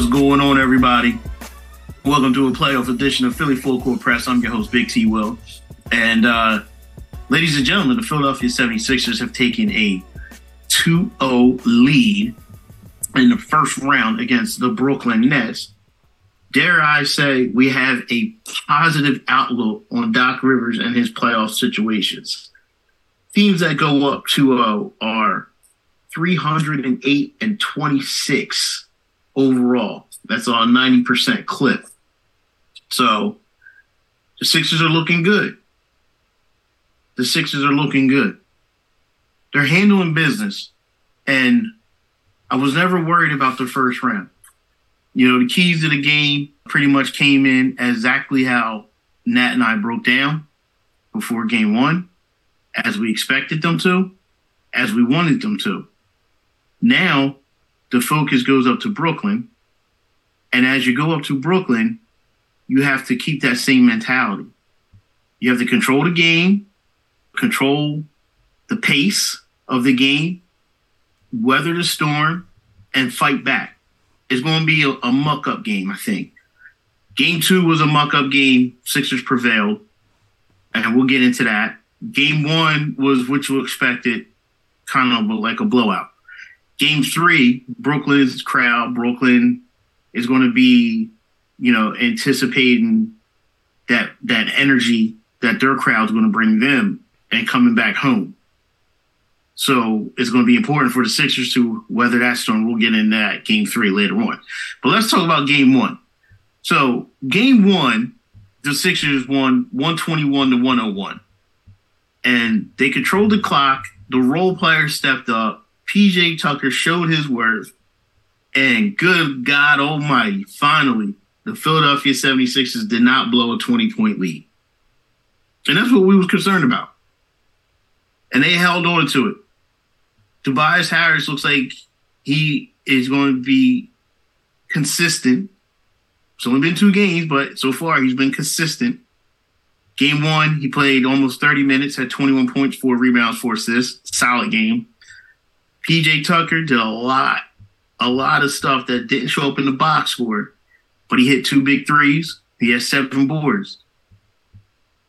What's going on, everybody? Welcome to a playoff edition of Philly Full Court Press. I'm your host, Big T Will. And uh, ladies and gentlemen, the Philadelphia 76ers have taken a 2 0 lead in the first round against the Brooklyn Nets. Dare I say, we have a positive outlook on Doc Rivers and his playoff situations. Teams that go up 2 0 are 308 and 26 overall. That's on a 90% clip. So the Sixers are looking good. The Sixers are looking good. They're handling business. And I was never worried about the first round. You know, the keys to the game pretty much came in exactly how Nat and I broke down before game one, as we expected them to, as we wanted them to. Now, the focus goes up to Brooklyn. And as you go up to Brooklyn, you have to keep that same mentality. You have to control the game, control the pace of the game, weather the storm, and fight back. It's going to be a, a muck up game, I think. Game two was a muck up game. Sixers prevailed, and we'll get into that. Game one was what you expected, kind of like a blowout. Game three, Brooklyn's crowd, Brooklyn is going to be, you know, anticipating that that energy that their crowd's going to bring them and coming back home. So it's going to be important for the Sixers to weather that storm. We'll get in that game three later on. But let's talk about game one. So game one, the Sixers won 121 to 101. And they controlled the clock. The role players stepped up. PJ Tucker showed his worth. And good God Almighty, finally, the Philadelphia 76ers did not blow a 20 point lead. And that's what we was concerned about. And they held on to it. Tobias Harris looks like he is going to be consistent. It's only been two games, but so far he's been consistent. Game one, he played almost 30 minutes, had 21 points, four rebounds, four assists. Solid game. PJ Tucker did a lot, a lot of stuff that didn't show up in the box score, but he hit two big threes. He had seven boards.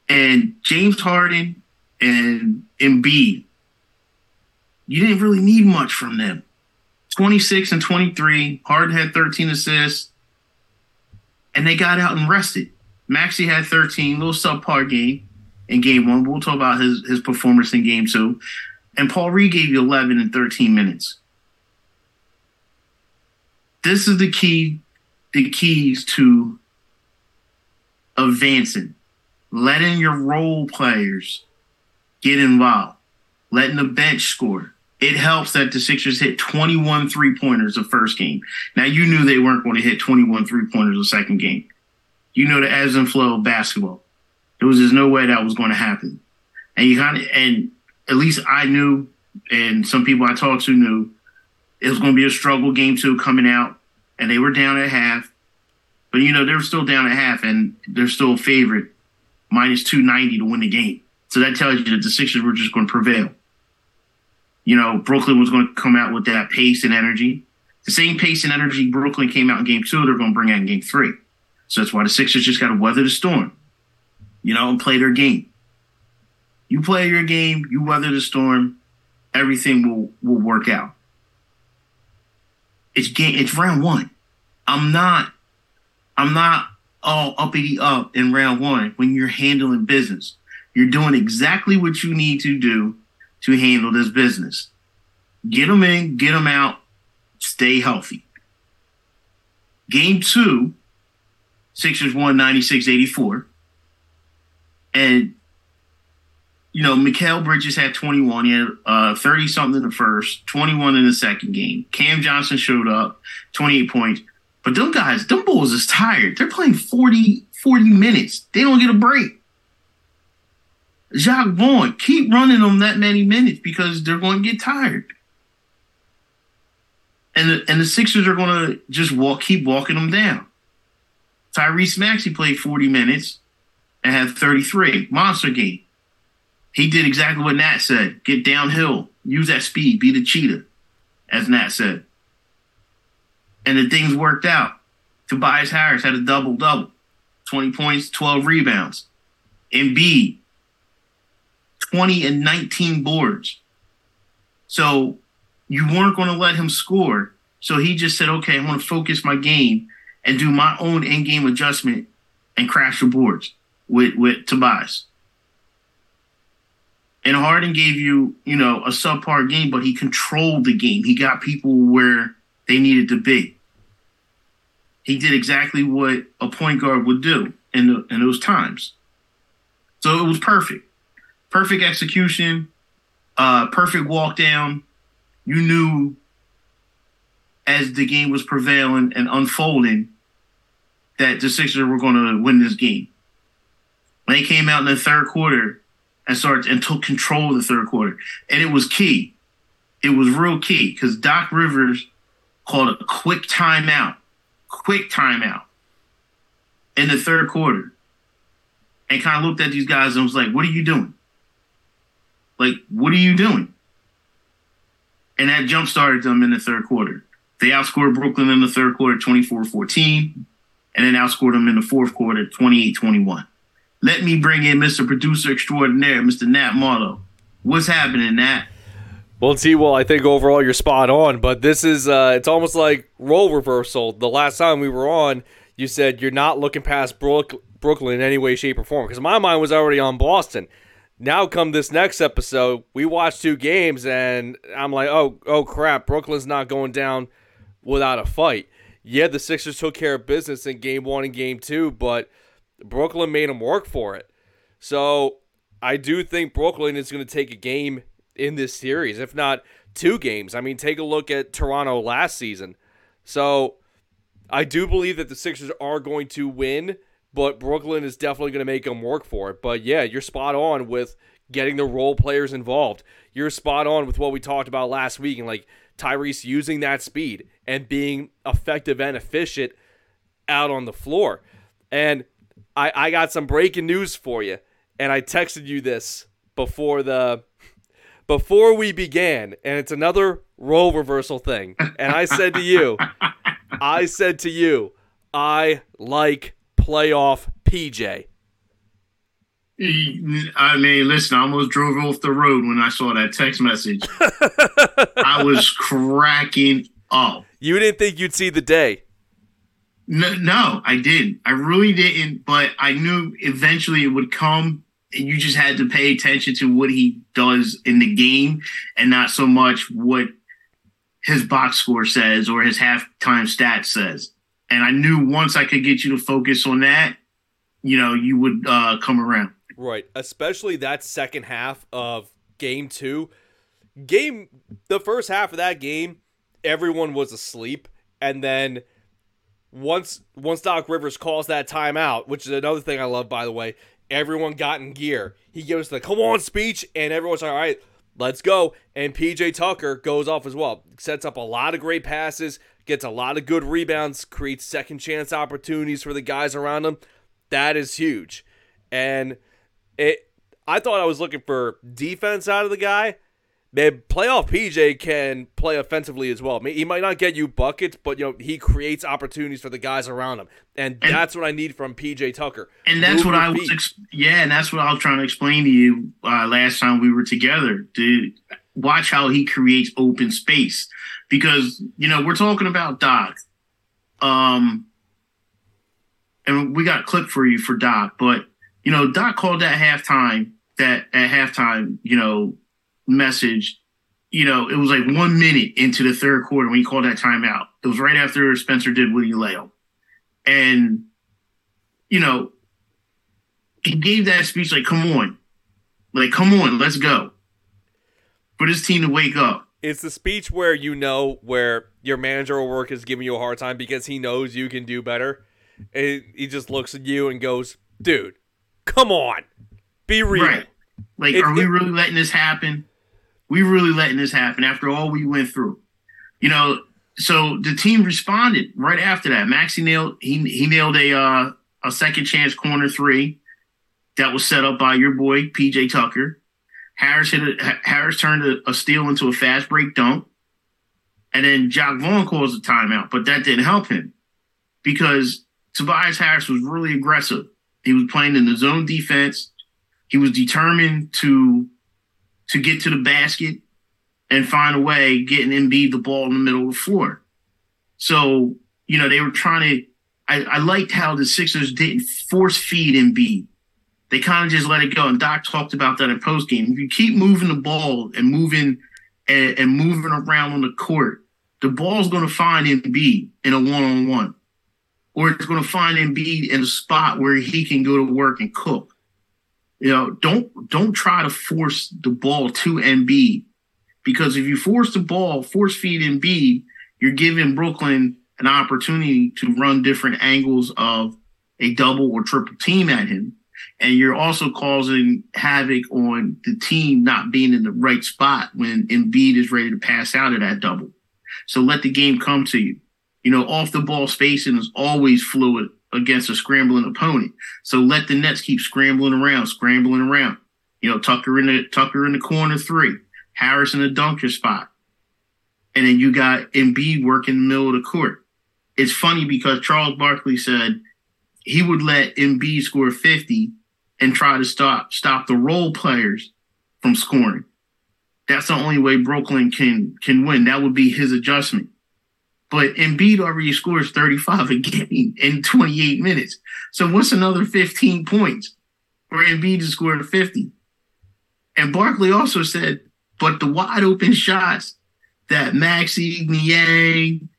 And James Harden and Embiid you didn't really need much from them. 26 and 23. Harden had 13 assists. And they got out and rested. Maxey had 13, little subpar game in game one. We'll talk about his, his performance in game two. And Paul Reed gave you 11 and 13 minutes. This is the key, the keys to advancing, letting your role players get involved, letting the bench score, it helps that the Sixers hit 21 three pointers the first game. Now, you knew they weren't going to hit 21 three pointers the second game. You know the ebbs and flow of basketball. There was just no way that was going to happen. And you kind of, and at least I knew, and some people I talked to knew, it was going to be a struggle game two coming out, and they were down at half. But, you know, they were still down at half, and they're still a favorite, minus 290 to win the game. So that tells you that the Sixers were just going to prevail you know, Brooklyn was going to come out with that pace and energy. The same pace and energy Brooklyn came out in game two, they're going to bring out in game three. So that's why the Sixers just got to weather the storm, you know, and play their game. You play your game, you weather the storm, everything will will work out. It's game. It's round one. I'm not. I'm not all uppity up in round one when you're handling business. You're doing exactly what you need to do to handle this business. Get them in, get them out, stay healthy. Game two, Sixers won 96 84. And, you know, Mikal Bridges had 21. He had 30 uh, something in the first, 21 in the second game. Cam Johnson showed up, 28 points. But them guys, them Bulls is tired. They're playing 40, 40 minutes. They don't get a break. Jacque Vaughn, keep running them that many minutes because they're going to get tired. And the, and the Sixers are going to just walk, keep walking them down. Tyrese Maxey played 40 minutes and had 33. Monster game. He did exactly what Nat said. Get downhill, use that speed, be the cheetah, as Nat said. And the things worked out. Tobias Harris had a double double 20 points, 12 rebounds. Embiid, 20 and 19 boards. So you weren't going to let him score. So he just said, okay, I want to focus my game and do my own in game adjustment and crash the boards with, with Tobias. And Harden gave you, you know, a subpar game, but he controlled the game. He got people where they needed to be. He did exactly what a point guard would do in the, in those times. So it was perfect. Perfect execution, uh, perfect walk down. You knew as the game was prevailing and unfolding that the Sixers were going to win this game. When they came out in the third quarter and started and took control of the third quarter, and it was key. It was real key because Doc Rivers called a quick timeout, quick timeout in the third quarter, and kind of looked at these guys and was like, "What are you doing? Like, what are you doing?" And that jump started them in the third quarter. They outscored Brooklyn in the third quarter 24 14, and then outscored them in the fourth quarter 28 21. Let me bring in Mr. Producer Extraordinaire, Mr. Nat Marlowe. What's happening, Nat? Well, T. Well, I think overall you're spot on, but this is uh, it's almost like role reversal. The last time we were on, you said you're not looking past Brook, Brooklyn in any way, shape, or form because my mind was already on Boston. Now, come this next episode, we watch two games, and I'm like, oh, oh crap, Brooklyn's not going down without a fight. Yeah, the Sixers took care of business in game one and game two, but Brooklyn made them work for it. So I do think Brooklyn is going to take a game in this series, if not two games. I mean, take a look at Toronto last season. So I do believe that the Sixers are going to win, but Brooklyn is definitely going to make them work for it. But yeah, you're spot on with getting the role players involved. You're spot on with what we talked about last week and like Tyrese using that speed and being effective and efficient out on the floor. And I, I got some breaking news for you, and I texted you this before the before we began, and it's another role reversal thing. And I said to you, I said to you, I like playoff PJ. I mean, listen, I almost drove off the road when I saw that text message. I was cracking up. You didn't think you'd see the day. No, no, I didn't. I really didn't, but I knew eventually it would come. And you just had to pay attention to what he does in the game and not so much what his box score says or his halftime stat says. And I knew once I could get you to focus on that, you know, you would uh, come around. Right. Especially that second half of game two. Game, the first half of that game, everyone was asleep. And then once once Doc Rivers calls that timeout, which is another thing I love, by the way, everyone got in gear. He gives the come on speech, and everyone's like, all right, let's go. And PJ Tucker goes off as well. Sets up a lot of great passes, gets a lot of good rebounds, creates second chance opportunities for the guys around him. That is huge. And it I thought I was looking for defense out of the guy. Man, playoff PJ can play offensively as well. He might not get you buckets, but you know he creates opportunities for the guys around him, and, and that's what I need from PJ Tucker. And that's Move what I was, ex- yeah, and that's what I was trying to explain to you uh, last time we were together. To watch how he creates open space, because you know we're talking about Doc, um, and we got a clip for you for Doc, but you know Doc called that halftime that at halftime, you know message, you know, it was like one minute into the third quarter when he called that timeout. It was right after Spencer Dinwiddie Leo. And, you know, he gave that speech like, come on. Like, come on, let's go. For this team to wake up. It's the speech where you know where your manager or work is giving you a hard time because he knows you can do better. And he just looks at you and goes, dude, come on. Be real. Right. Like, it, are we really letting this happen? We really letting this happen after all we went through. You know, so the team responded right after that. Maxey nailed he he nailed a uh, a second chance corner three that was set up by your boy PJ Tucker. Harris hit a, Harris turned a, a steal into a fast break dunk. And then Jacque Vaughn calls a timeout, but that didn't help him because Tobias Harris was really aggressive. He was playing in the zone defense. He was determined to to get to the basket and find a way getting Embiid the ball in the middle of the floor. So, you know, they were trying to I, I liked how the Sixers didn't force feed Embiid. They kind of just let it go. And Doc talked about that in post game. If you keep moving the ball and moving and, and moving around on the court, the ball's going to find Embiid in a one on one, or it's going to find Embiid in a spot where he can go to work and cook. You know, don't don't try to force the ball to Embiid because if you force the ball, force feed Embiid, you're giving Brooklyn an opportunity to run different angles of a double or triple team at him. And you're also causing havoc on the team not being in the right spot when Embiid is ready to pass out of that double. So let the game come to you. You know, off the ball spacing is always fluid against a scrambling opponent. So let the Nets keep scrambling around, scrambling around. You know, Tucker in the Tucker in the corner three, Harris in the dunker spot. And then you got Embiid working the middle of the court. It's funny because Charles Barkley said he would let Embiid score 50 and try to stop stop the role players from scoring. That's the only way Brooklyn can can win. That would be his adjustment. But Embiid already scores 35 a game in 28 minutes. So what's another 15 points for Embiid to score 50? And Barkley also said, but the wide open shots that Maxey, Niang,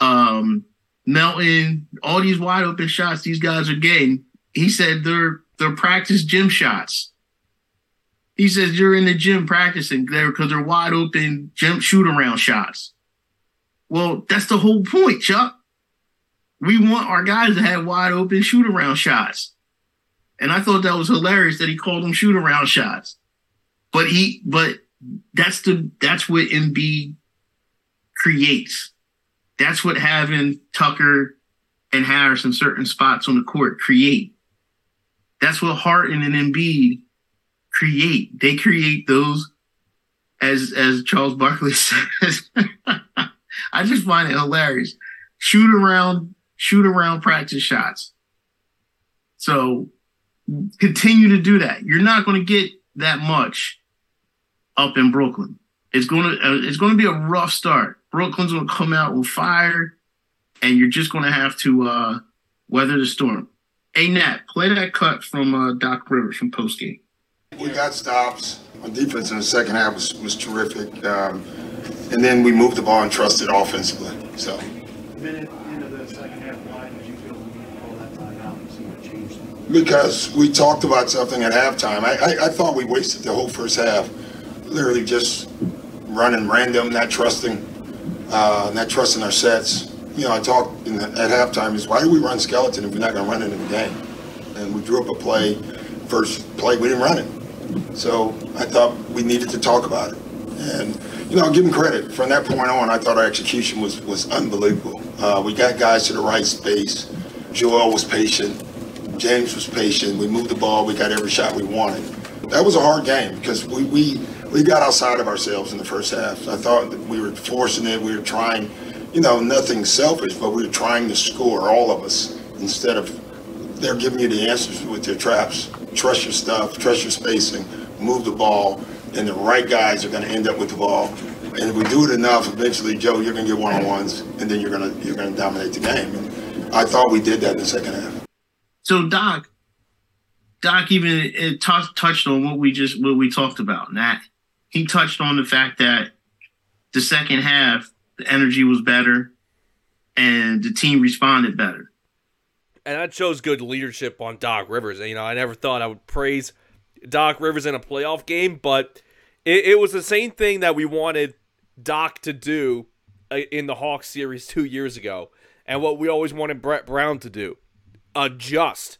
um, Melton, all these wide open shots these guys are getting, he said they're they're practice gym shots. He says you're in the gym practicing there because they're wide open gym shoot around shots. Well, that's the whole point, Chuck. We want our guys to have wide open shoot around shots. And I thought that was hilarious that he called them shoot around shots. But he but that's the that's what Embiid creates. That's what having Tucker and Harris in certain spots on the court create. That's what Harden and Embiid create. They create those, as as Charles Barkley says. I just find it hilarious. Shoot around, shoot around practice shots. So continue to do that. You're not going to get that much up in Brooklyn. It's going to uh, it's going to be a rough start. Brooklyn's going to come out with fire, and you're just going to have to uh, weather the storm. Hey Nat, play that cut from uh, Doc Rivers from postgame. We got stops. Our defense in the second half was, was terrific. Um, and then we moved the ball and trusted offensively. So. Minute into the second half, why did you feel the call that timeout and see what changed? Because we talked about something at halftime. I, I, I thought we wasted the whole first half, literally just running random, not trusting, uh, not trusting our sets. You know, I talked the, at halftime is why do we run skeleton if we're not going to run it in the game? And we drew up a play, first play we didn't run it. So I thought we needed to talk about it. And you know, I'll give him credit. From that point on, I thought our execution was was unbelievable. Uh, we got guys to the right space. Joel was patient. James was patient. We moved the ball. We got every shot we wanted. That was a hard game because we we we got outside of ourselves in the first half. I thought we were forcing it. We were trying, you know, nothing selfish, but we were trying to score, all of us, instead of they're giving you the answers with their traps. Trust your stuff. Trust your spacing. Move the ball and the right guys are going to end up with the ball. And if we do it enough, eventually, Joe, you're going to get one-on-ones, and then you're going to you're going to dominate the game. And I thought we did that in the second half. So Doc, Doc even t- touched on what we just what we talked about. That he touched on the fact that the second half the energy was better, and the team responded better. And that shows good leadership on Doc Rivers. You know, I never thought I would praise Doc Rivers in a playoff game, but it, it was the same thing that we wanted Doc to do uh, in the Hawks series two years ago, and what we always wanted Brett Brown to do, adjust.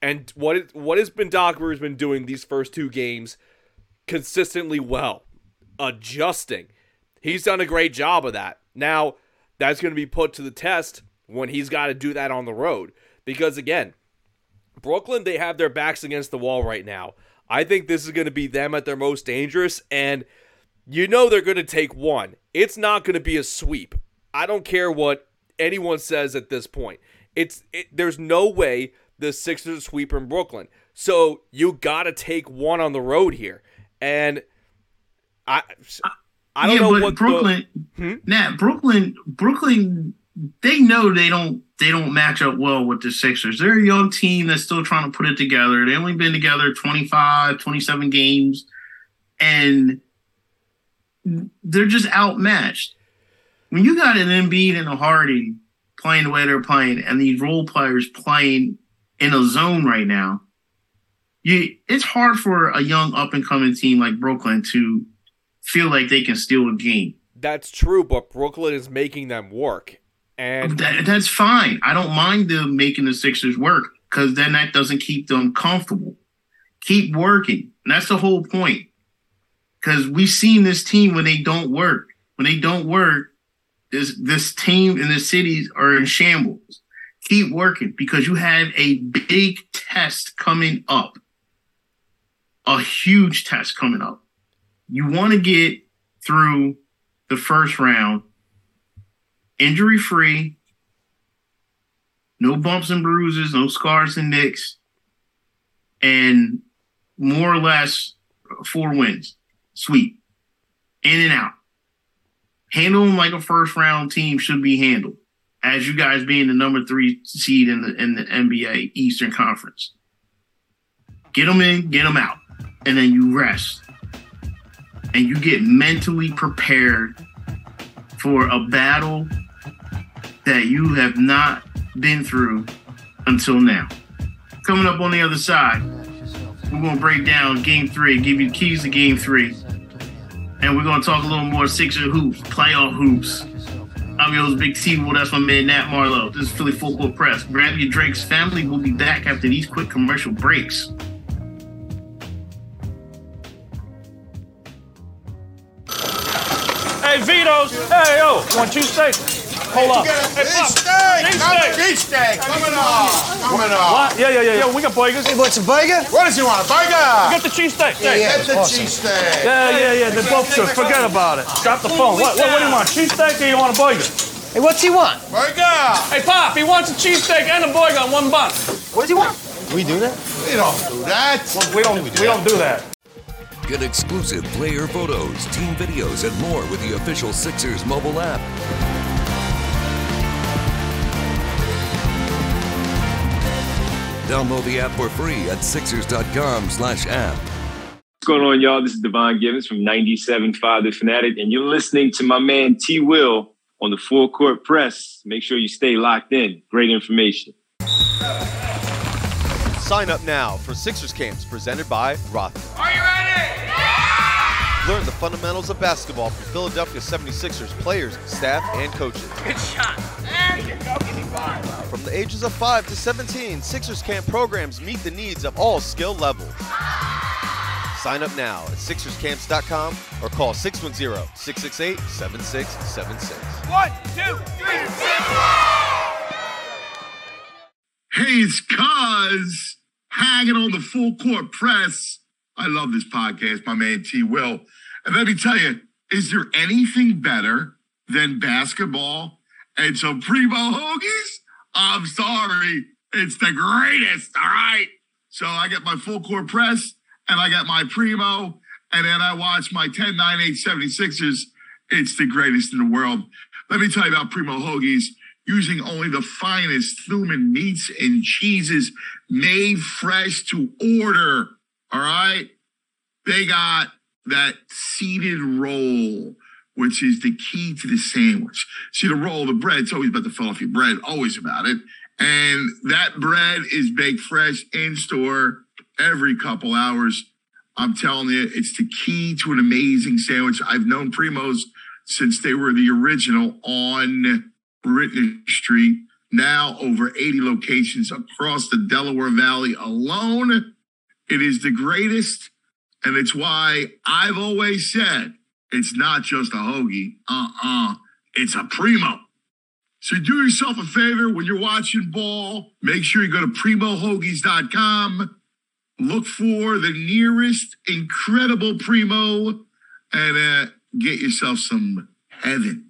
And what it, what has been Doc Rivers been doing these first two games consistently well, adjusting. He's done a great job of that. Now that's going to be put to the test when he's got to do that on the road because again, Brooklyn they have their backs against the wall right now. I think this is going to be them at their most dangerous and you know they're going to take one. It's not going to be a sweep. I don't care what anyone says at this point. It's it, there's no way the Sixers sweep in Brooklyn. So you got to take one on the road here, and I I don't yeah, know but what Brooklyn. The, hmm? Nah, Brooklyn. Brooklyn. They know they don't. They don't match up well with the Sixers. They're a young team that's still trying to put it together. They only been together 25, 27 games, and they're just outmatched. When you got an Embiid and a Harden playing the way they're playing, and these role players playing in a zone right now, you it's hard for a young up and coming team like Brooklyn to feel like they can steal a game. That's true, but Brooklyn is making them work. And that, that's fine. I don't mind them making the Sixers work because then that doesn't keep them comfortable. Keep working. And that's the whole point. Because we've seen this team when they don't work. When they don't work, this this team and the cities are in shambles. Keep working because you have a big test coming up. A huge test coming up. You want to get through the first round injury free, no bumps and bruises, no scars and nicks, and more or less four wins. Sweep. In and out. Handle them like a first round team should be handled. As you guys being the number three seed in the in the NBA Eastern Conference. Get them in, get them out. And then you rest. And you get mentally prepared for a battle that you have not been through until now. Coming up on the other side, we're going to break down game three, give you keys to game three. And we're going to talk a little more Sixer hoops, playoff hoops. I'm your host, Big T. Well, that's my man, Nat Marlowe. This is Philly Full Court Press. Grab your Drake's family. We'll be back after these quick commercial breaks. Hey, Vito's. Hey, yo? Hold up. Hey, Pop. Cheesesteak. Cheesesteak. Coming on. Coming on. What? Yeah, yeah, yeah, yeah. We got burgers. Hey, what's a burger? What does he want? A burger? We got the cheesesteak. Hey, Get the cheesesteak. Yeah, yeah, yeah. They're both good. Forget about it. Drop the phone. What, what, what do you want? Cheesesteak or you want a burger? Hey, what's he want? Burger. Hey, Pop, he wants a cheesesteak and a burger on one bun. What does he want? We do that? We don't do that. We don't, we don't do that. Get exclusive player photos, team videos, and more with the official Sixers mobile app. Download the app for free at Sixers.com slash app. What's going on, y'all? This is Devon Givens from 97.5 The Fanatic, and you're listening to my man T Will on the Full Court Press. Make sure you stay locked in. Great information. Sign up now for Sixers camps presented by Roth. Are you ready? Learn the fundamentals of basketball from Philadelphia 76ers players, staff, and coaches. Good shot. There you go. Give me five. From the ages of 5 to 17, Sixers camp programs meet the needs of all skill levels. Sign up now at SixersCamps.com or call 610-668-7676. One, two, three, six. Hey, it's Cuz hanging on the full court press. I love this podcast, my man T. Will. And let me tell you, is there anything better than basketball and some primo hoagies? I'm sorry, it's the greatest. All right. So I get my full court press and I got my primo, and then I watch my 10 9 8 76ers. It's the greatest in the world. Let me tell you about primo hoagies using only the finest Thumann meats and cheeses made fresh to order. All right. They got that seeded roll, which is the key to the sandwich. See, the roll, the bread, it's always about the Philadelphia bread, always about it. And that bread is baked fresh in store every couple hours. I'm telling you, it's the key to an amazing sandwich. I've known Primos since they were the original on Brittany Street. Now over 80 locations across the Delaware Valley alone. It is the greatest. And it's why I've always said it's not just a hoagie. Uh-uh. It's a primo. So do yourself a favor when you're watching ball. Make sure you go to primohoagies.com. Look for the nearest incredible primo and uh, get yourself some heaven.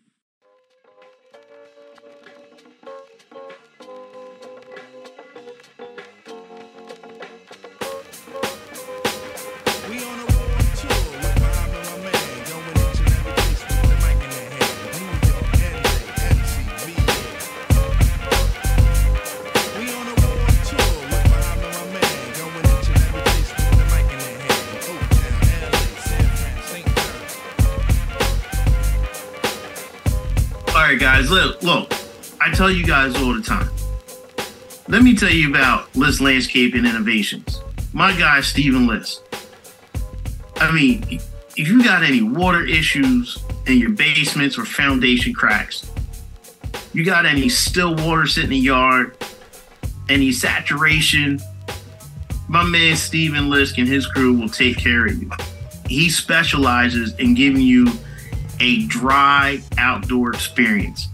Guys. Look, look. I tell you guys all the time. Let me tell you about List Landscaping Innovations. My guy, Stephen List. I mean, if you got any water issues in your basements or foundation cracks, you got any still water sitting in the yard, any saturation, my man Stephen Lisk and his crew will take care of you. He specializes in giving you a dry outdoor experience.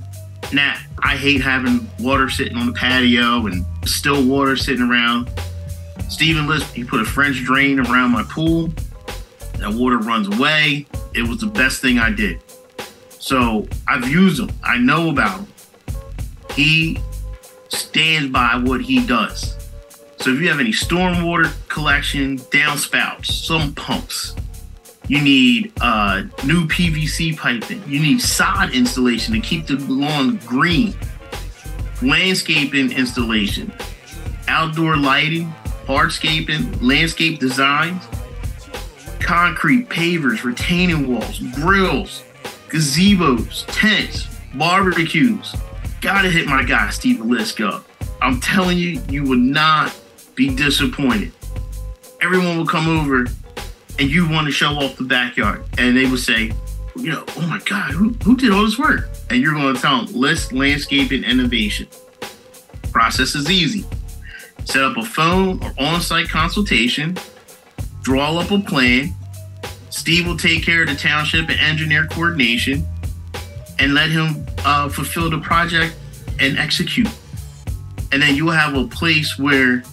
Now, I hate having water sitting on the patio and still water sitting around. Steven Lisk, he put a French drain around my pool. That water runs away. It was the best thing I did. So I've used him. I know about him. He stands by what he does. So if you have any stormwater collection, downspouts, some pumps, you need uh, new PVC piping. You need sod installation to keep the lawn green. Landscaping installation, outdoor lighting, hardscaping, landscape designs, concrete pavers, retaining walls, grills, gazebos, tents, barbecues. Gotta hit my guy Steve up. I'm telling you, you will not be disappointed. Everyone will come over and you want to show off the backyard. And they will say, you know, oh my God, who, who did all this work? And you're going to tell them, list landscaping innovation. Process is easy. Set up a phone or on-site consultation, draw up a plan. Steve will take care of the township and engineer coordination and let him uh, fulfill the project and execute. And then you'll have a place where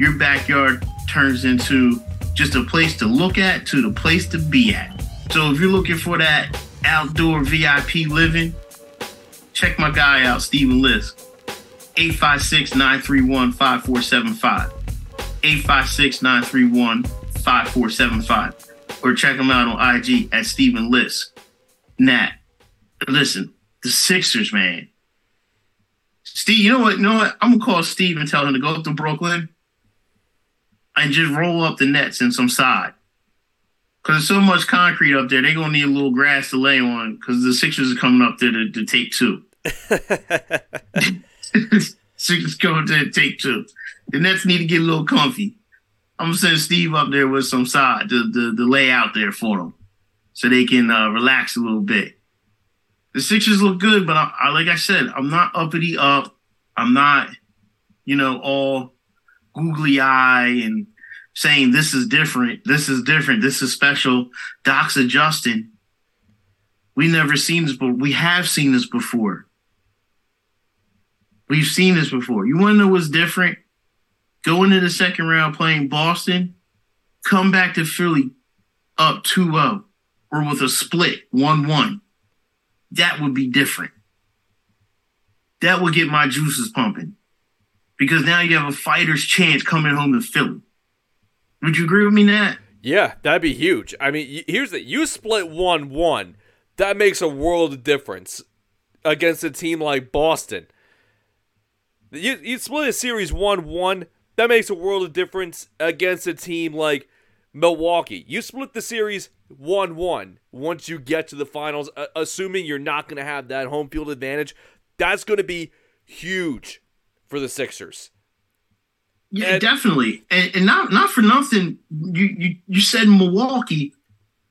your backyard turns into just a place to look at to the place to be at. So if you're looking for that outdoor VIP living, check my guy out, Stephen Lisk. 856-931-5475. 856-931-5475. Or check him out on IG at Stephen Lisk. Nat, listen, the Sixers, man. Steve, you know what? You know what? I'm gonna call Steve and tell him to go up to Brooklyn and just roll up the nets in some side. Cause there's so much concrete up there, they're gonna need a little grass to lay on. Cause the Sixers are coming up there to, to take two. Sixers coming to take two. The Nets need to get a little comfy. I'm gonna send Steve up there with some side to, to, to lay out there for them, so they can uh, relax a little bit. The Sixers look good, but I, I, like I said, I'm not uppity up. I'm not, you know, all googly eye and saying this is different, this is different, this is special. Doc's adjusting. We never seen this, but we have seen this before. We've seen this before. You want to know what's different? Going into the second round playing Boston, come back to Philly up 2-0 or with a split 1-1. That would be different. That would get my juices pumping because now you have a fighter's chance coming home to Philly. Would you agree with me, Nat? Yeah, that'd be huge. I mean, here's the you split one one, that makes a world of difference against a team like Boston. You you split a series one one, that makes a world of difference against a team like Milwaukee. You split the series one one once you get to the finals, assuming you're not going to have that home field advantage. That's going to be huge for the Sixers. Yeah, and, definitely, and, and, not not for nothing. You you you said Milwaukee.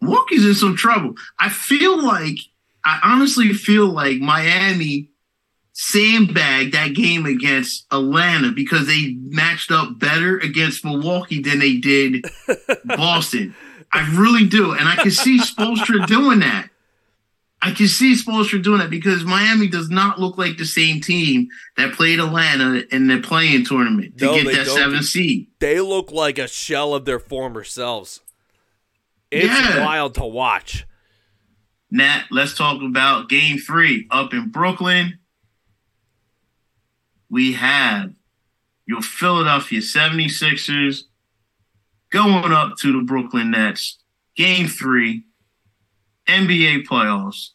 Milwaukee's in some trouble. I feel like I honestly feel like Miami sandbagged that game against Atlanta because they matched up better against Milwaukee than they did Boston. I really do, and I can see Spoelstra doing that. I can see Spoelstra doing that because Miami does not look like the same team that played Atlanta in the play-in tournament to no, get that seven seed. They look like a shell of their former selves. It's yeah. wild to watch. Nat, let's talk about game three up in Brooklyn. We have your Philadelphia 76ers going up to the Brooklyn Nets. Game three, NBA playoffs.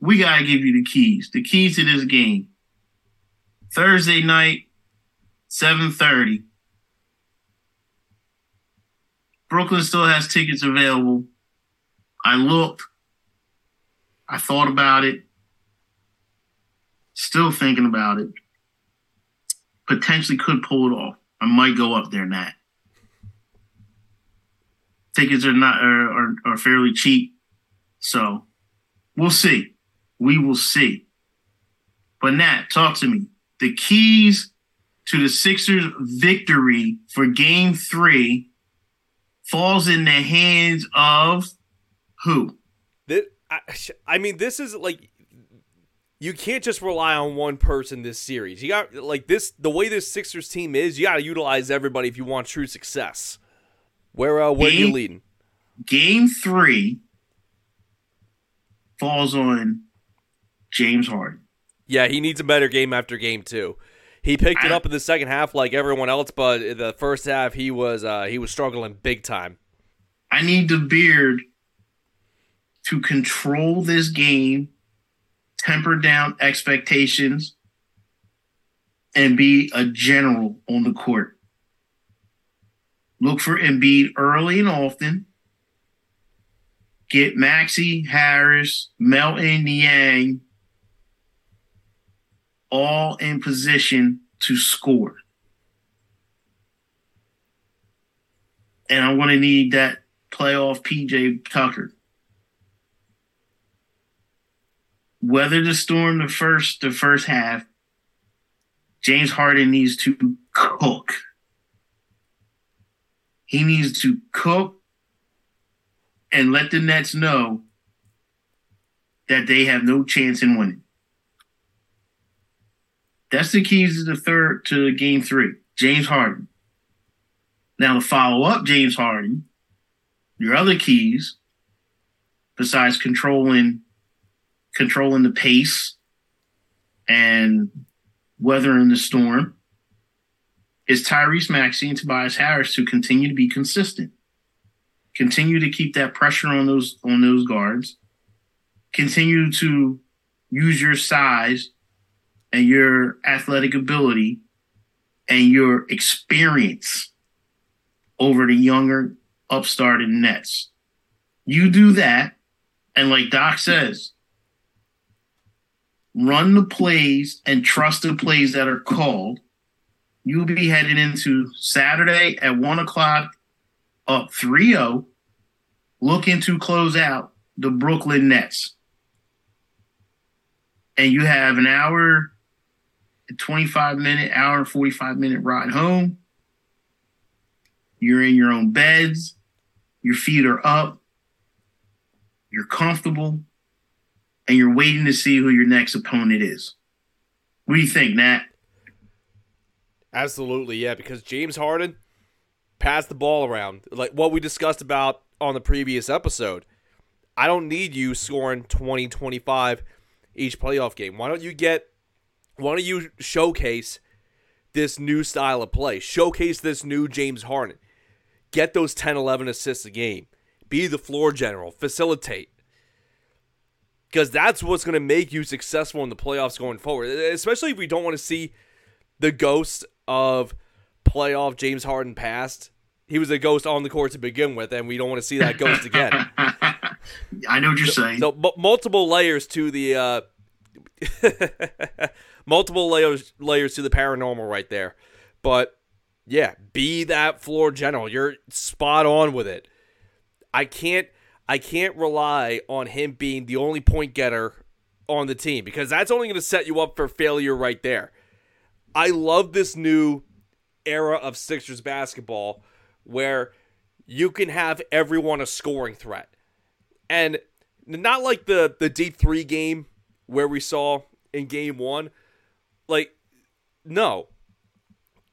We got to give you the keys. The keys to this game. Thursday night, 7.30. Brooklyn still has tickets available. I looked. I thought about it. Still thinking about it. Potentially could pull it off. I might go up there, Nat. Tickets are not are, are, are fairly cheap. So we'll see. We will see. But Nat, talk to me. The keys to the Sixers victory for game three falls in the hands of who? That I, I mean, this is like you can't just rely on one person this series. You got like this the way this Sixers team is. You got to utilize everybody if you want true success. Where uh, where Game- you leading? Game three falls on James Harden. Yeah, he needs a better game after game two. He picked it up in the second half like everyone else, but in the first half he was uh, he was struggling big time. I need the beard to control this game, temper down expectations, and be a general on the court. Look for Embiid early and often. Get Maxey, Harris, Melton, Niang all in position to score. And I'm going to need that playoff PJ Tucker. Weather the storm the first the first half. James Harden needs to cook. He needs to cook and let the Nets know that they have no chance in winning. That's the keys to the third to game three. James Harden. Now to follow up James Harden, your other keys, besides controlling controlling the pace and weathering the storm, is Tyrese Maxey and Tobias Harris to continue to be consistent. Continue to keep that pressure on those on those guards. Continue to use your size and your athletic ability and your experience over the younger upstart Nets. You do that, and like Doc says, run the plays and trust the plays that are called. You'll be headed into Saturday at one o'clock, up 3 0, looking to close out the Brooklyn Nets. And you have an hour 25 minute, hour and 45 minute ride home. You're in your own beds. Your feet are up. You're comfortable. And you're waiting to see who your next opponent is. What do you think, Nat? Absolutely, yeah, because James Harden passed the ball around. Like what we discussed about on the previous episode. I don't need you scoring 20, 25 each playoff game. Why don't you get why don't you showcase this new style of play? Showcase this new James Harden. Get those 10, 11 assists a game. Be the floor general. Facilitate. Because that's what's going to make you successful in the playoffs going forward. Especially if we don't want to see the ghost of playoff James Harden past. He was a ghost on the court to begin with, and we don't want to see that ghost again. I know what you're saying. So, m- multiple layers to the uh, multiple layers layers to the paranormal right there. But yeah, be that floor general. You're spot on with it. I can't I can't rely on him being the only point getter on the team because that's only going to set you up for failure right there. I love this new era of Sixers basketball where you can have everyone a scoring threat. And not like the the D3 game where we saw in game 1. Like no.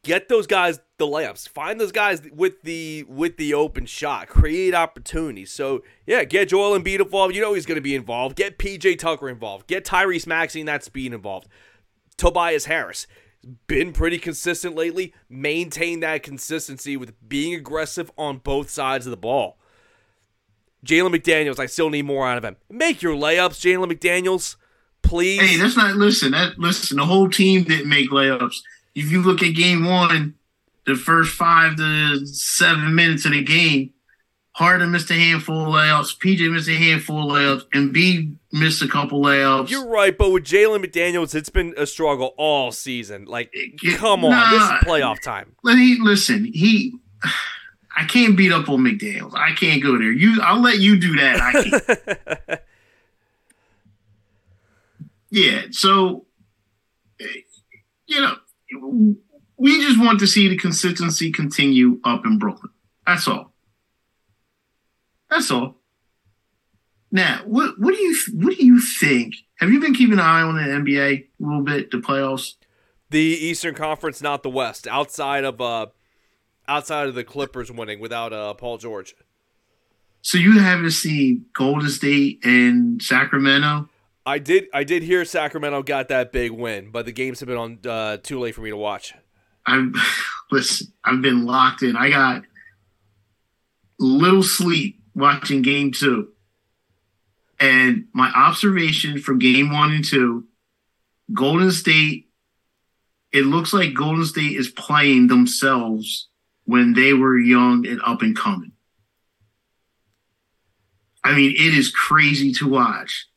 Get those guys the layups. Find those guys with the with the open shot. Create opportunities. So yeah, get Joel Embiid involved. You know he's going to be involved. Get PJ Tucker involved. Get Tyrese Maxey and that speed involved. Tobias Harris been pretty consistent lately. Maintain that consistency with being aggressive on both sides of the ball. Jalen McDaniels, I still need more out of him. Make your layups, Jalen McDaniels, please. Hey, that's not listen. That listen. The whole team didn't make layups. If you look at game one, the first five to seven minutes of the game, Harden missed a handful of layups. PJ missed a handful of layups, and B missed a couple layups. You're right, but with Jalen McDaniels, it's been a struggle all season. Like, come on, Nah. this is playoff time. Let he listen. He, I can't beat up on McDaniels. I can't go there. You, I'll let you do that. I can't. yeah. So, you know, we just want to see the consistency continue up in Brooklyn. That's all. That's all. Now, what what do you what do you think? Have you been keeping an eye on the NBA a little bit, the playoffs? The Eastern Conference, not the West. Outside of uh, outside of the Clippers winning without uh Paul George. So you haven't seen Golden State and Sacramento? I did. I did hear Sacramento got that big win, but the games have been on uh, too late for me to watch. I'm listen. I've been locked in. I got little sleep watching Game Two, and my observation from Game One and Two, Golden State. It looks like Golden State is playing themselves when they were young and up and coming. I mean, it is crazy to watch.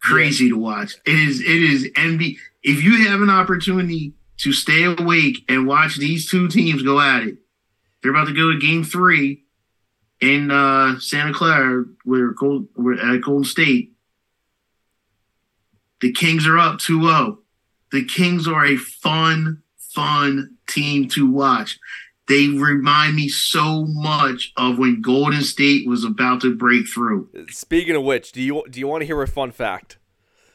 Crazy to watch. It is. It is envy. If you have an opportunity to stay awake and watch these two teams go at it, they're about to go to Game Three in uh, Santa Clara, where Gold, we're at Golden State. The Kings are up 2-0. The Kings are a fun, fun team to watch. They remind me so much of when Golden State was about to break through. Speaking of which, do you do you want to hear a fun fact?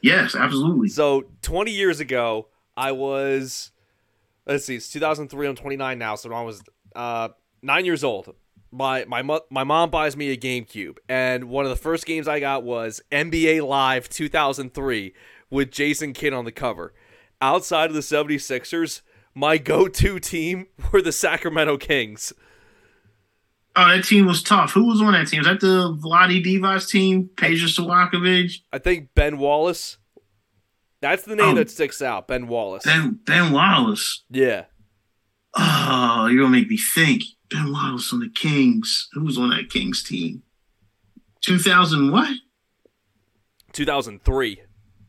Yes, absolutely. So, 20 years ago, I was let's see, it's 2003. I'm 29 now, so I was uh, nine years old. My my mo- my mom buys me a GameCube, and one of the first games I got was NBA Live 2003 with Jason Kidd on the cover. Outside of the 76ers, my go-to team were the Sacramento Kings. Oh, that team was tough. Who was on that team? Was that the Vlade Divac team? Peja Savakovic? I think Ben Wallace. That's the name Oh. that sticks out. Ben Wallace. Ben Ben Wallace. Yeah. Oh, you're gonna make me think. Ben Wallace on the Kings. Who was on that Kings team? 2000 what? 2003.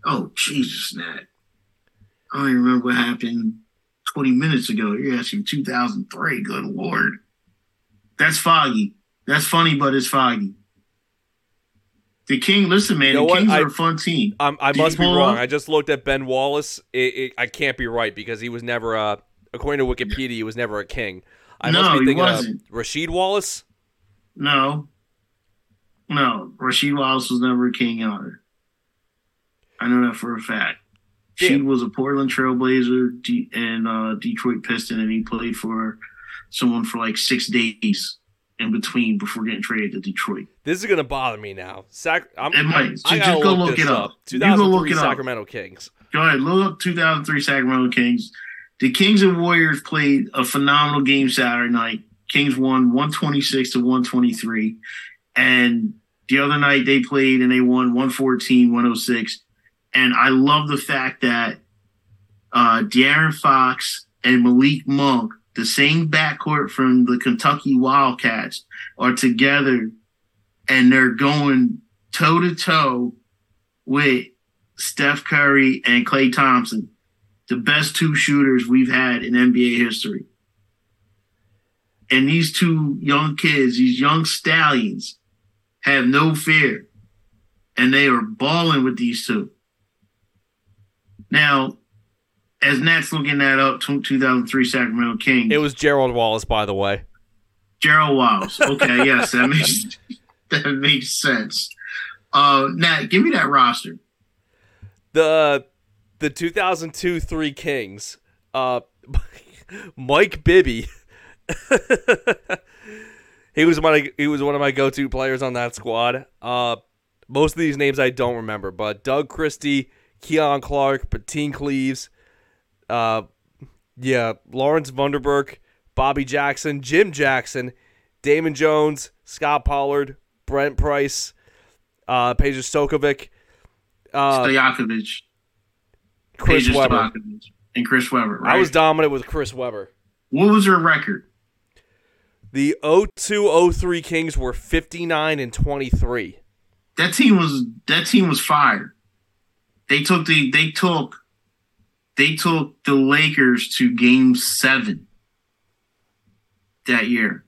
Oh, Jesus, Nat. I don't even remember what happened 20 minutes ago. You're asking 2003. Good Lord. That's foggy. That's funny, but it's foggy. The King, listen, man, You know the? Kings I- are a fun team. I'm, I Did must be wrong. up? I just looked at Ben Wallace. It, it, I can't be right because he was never, uh, according to Wikipedia, he was never a king. I No, must be thinking wasn't. of Rasheed Wallace. No. No. Rasheed Wallace was never a king either. I know that for a fact. She was a Portland Trailblazer D- and uh, Detroit Piston, and he played for someone for like six days in between before getting traded to Detroit. This is gonna bother me now. Sac- I'm, It might. I, Just- I just gotta go look, look it up. You go look it up. Sacramento Kings. Go ahead, look up 2003 Sacramento Kings. The Kings and Warriors played a phenomenal game Saturday night. Kings won 126 to 123. And the other night they played and they won 114 106. And I love the fact that uh, De'Aaron Fox and Malik Monk, the same backcourt from the Kentucky Wildcats, are together and they're going toe to toe with Steph Curry and Klay Thompson, the best two shooters we've had in NBA history. And these two young kids, these young stallions, have no fear. And they are balling with these two. Now, as Nat's looking that up, 2003 Sacramento Kings. It was Gerald Wallace, by the way. Gerald Wallace. Okay, yes, that makes that makes sense. Uh, Nat, give me that roster. The the 2002 three Kings. Uh, Mike Bibby. he was my he was one of my go-to players on that squad. Uh, most of these names I don't remember, but Doug Christie, Keon Clark, Patine Cleaves, uh, yeah, Lawrence Vanderberg, Bobby Jackson, Jim Jackson, Damon Jones, Scott Pollard, Brent Price, uh, Peja Stokovic, uh, Stojakovic, Chris Webber. Stojakovic, and Chris Webber. Right? I was dominant with Chris Webber. what was her record? The 0203 Kings were 59 and 23. That team was that team was fired. They took the they took they took the Lakers to game seven that year.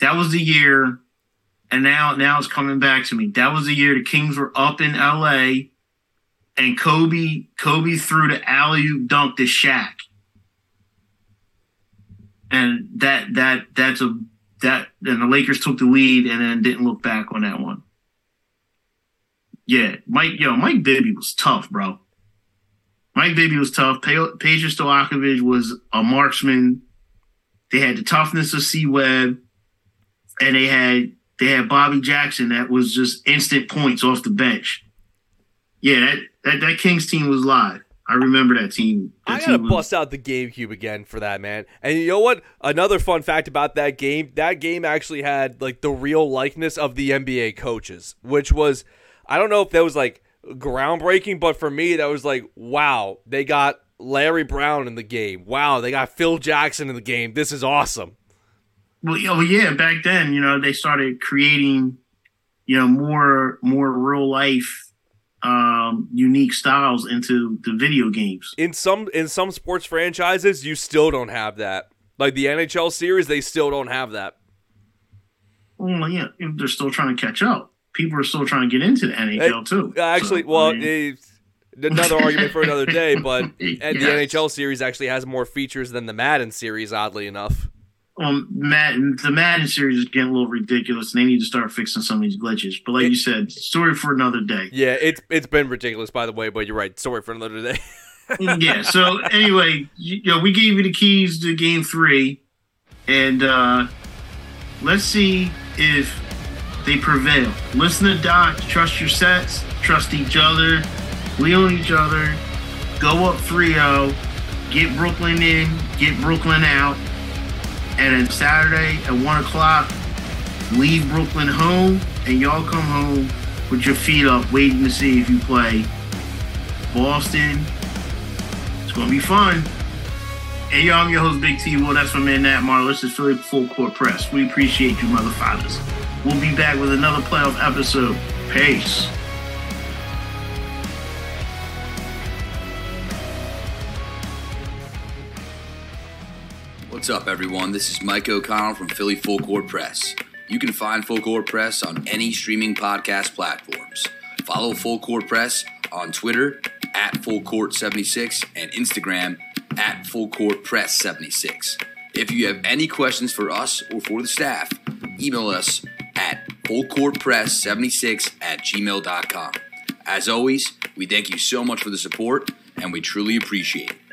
That was the year, and now now it's coming back to me. That was the year the Kings were up in LA and Kobe Kobe threw the alley oop dunk to Shaq. And that that that's a that and the Lakers took the lead and then didn't look back on that one. Yeah, Mike, yo, Mike Bibby was tough, bro. Mike Bibby was tough. Peja Stojakovic was a marksman. They had the toughness of C Webb, and they had they had Bobby Jackson that was just instant points off the bench. Yeah, that that, that Kings team was live. I remember that team. That I gotta team bust out the GameCube again for that, man. And you know what? Another fun fact about that game: that game actually had like the real likeness of the NBA coaches, which was I don't know if that was like groundbreaking, but for me, that was like, wow, they got Larry Brown in the game. Wow, they got Phil Jackson in the game. This is awesome. Well, oh yeah, back then, you know, they started creating, you know, more more real life, um, unique styles into the video games. In some in some sports franchises, you still don't have that. Like the NHL series, they still don't have that. Well, yeah, they're still trying to catch up. People are still trying to get into the NHL too. Uh, Actually, So, well, I mean, another argument for another day, but and the NHL series actually has more features than the Madden series, oddly enough. Um, Madden, the Madden series is getting a little ridiculous, and they need to start fixing some of these glitches. But like you said, story for another day. Yeah, it's it's been ridiculous, by the way, but you're right. Story for another day. yeah. So anyway, you, you know, we gave you the keys to game three, and uh, let's see if they prevail. Listen to Doc. Trust your sets. Trust each other. We on each other. Go up 3-0. Get Brooklyn in. Get Brooklyn out. And then Saturday at one o'clock, leave Brooklyn home, and y'all come home with your feet up, waiting to see if you play Boston, it's gonna be fun. Hey, y'all, I'm your host, Big T. Well, that's my man, Nat Marlowe. This is Philly Full Court Press. We appreciate you, mother fathers. We'll be back with another playoff episode. Peace. What's up, everyone? This is Mike O'Connell from Philly Full Court Press. You can find Full Court Press on any streaming podcast platforms. Follow Full Court Press on Twitter at Full Court 76 and Instagram at Full Court Press 76. If you have any questions for us or for the staff, email us at fullcourtpress76 at gmail.com. As always, we thank you so much for the support and we truly appreciate it.